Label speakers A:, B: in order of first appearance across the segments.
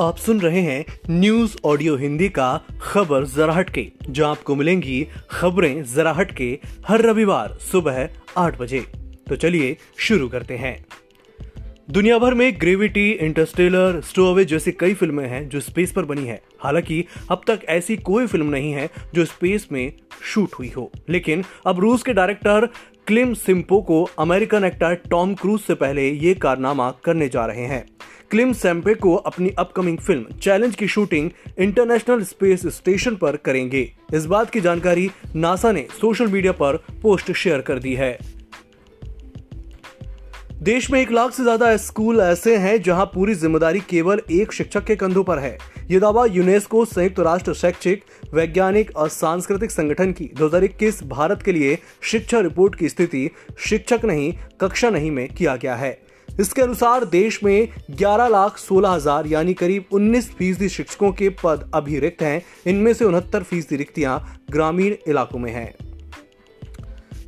A: आप सुन रहे हैं न्यूज़ ऑडियो हिंदी का खबर जरा हटके, जो आपको मिलेंगी खबरें जरा हटके हर रविवार सुबह आठ बजे। तो चलिए शुरू करते हैं। दुनिया भर में ग्रेविटी, इंटरस्टेलर स्टोअवे जैसी कई फ़िल्में हैं जो स्पेस पर बनी है। हालाँकि अब तक ऐसी कोई फ़िल्म नहीं है जो स्पेस में शूट हुई हो। लेकिन अब रूस के डायरेक्टर क्लिम सिम्पो को अमेरिकन एक्टर टॉम क्रूज से पहले ये कारनामा करने जा रहे हैं। क्लिम सैम्पे को अपनी अपकमिंग फ़िल्म चैलेंज की शूटिंग इंटरनेशनल स्पेस स्टेशन पर करेंगे। इस बात की जानकारी नासा ने सोशल मीडिया पर पोस्ट शेयर कर दी है। देश में एक लाख से ज़्यादा स्कूल ऐसे हैं जहाँ पूरी ज़िम्मेदारी केवल एक शिक्षक के कंधों पर है। ये दावा यूनेस्को संयुक्त राष्ट्र शैक्षिक, वैज्ञानिक और सांस्कृतिक संगठन की 2021 भारत के लिए शिक्षा रिपोर्ट की स्थिति शिक्षक नहीं, कक्षा नहीं में किया गया है। इसके अनुसार देश में ग्यारह लाख सोलह हज़ार, यानी करीब उन्नीस फ़ीसदी शिक्षकों के पद अभी रिक्त हैं। इनमें से उनहत्तर फ़ीसदी रिक्तियाँ ग्रामीण इलाकों में हैं।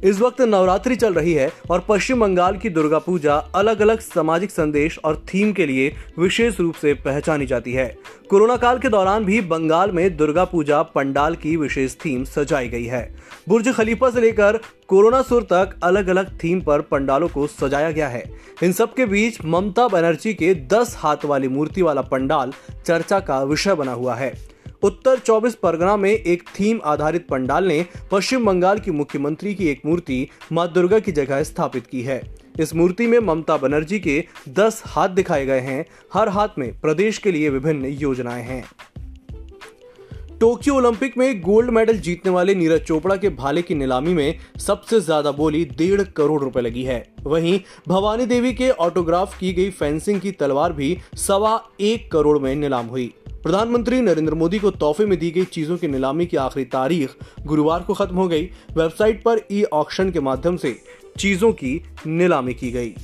A: इस वक्त नवरात्रि चल रही है और पश्चिम बंगाल की दुर्गा पूजा अलग अलग सामाजिक संदेश और थीम के लिए विशेष रूप से पहचानी जाती है। कोरोना काल के दौरान भी बंगाल में दुर्गा पूजा पंडाल की विशेष थीम सजाई गई है। बुर्ज खलीफा से लेकर कोरोना सुर तक अलग अलग थीम पर पंडालों को सजाया गया है। इन सब के बीच ममता बनर्जी के 10 हाथ वाली मूर्ति वाला पंडाल चर्चा का विषय बना हुआ है। उत्तर 24 परगना में एक थीम आधारित पंडाल ने पश्चिम बंगाल की मुख्यमंत्री की एक मूर्ति माँ दुर्गा की जगह स्थापित की है। इस मूर्ति में ममता बनर्जी के 10 हाथ दिखाए गए हैं। हर हाथ में प्रदेश के लिए विभिन्न योजनाएँ हैं। टोक्यो ओलंपिक में गोल्ड मेडल जीतने वाले नीरज चोपड़ा के भाले की नीलामी में सबसे ज़्यादा बोली डेढ़ करोड़ रुपए लगी है। वहीं भवानी देवी के ऑटोग्राफ की गई फेंसिंग की तलवार भी सवा एक करोड़ में नीलाम हुई। प्रधानमंत्री नरेंद्र मोदी को तोहफे में दी गई चीज़ों की नीलामी की आखिरी तारीख गुरुवार को खत्म हो गई। वेबसाइट पर ई ऑक्शन के माध्यम से चीज़ों की नीलामी की गई।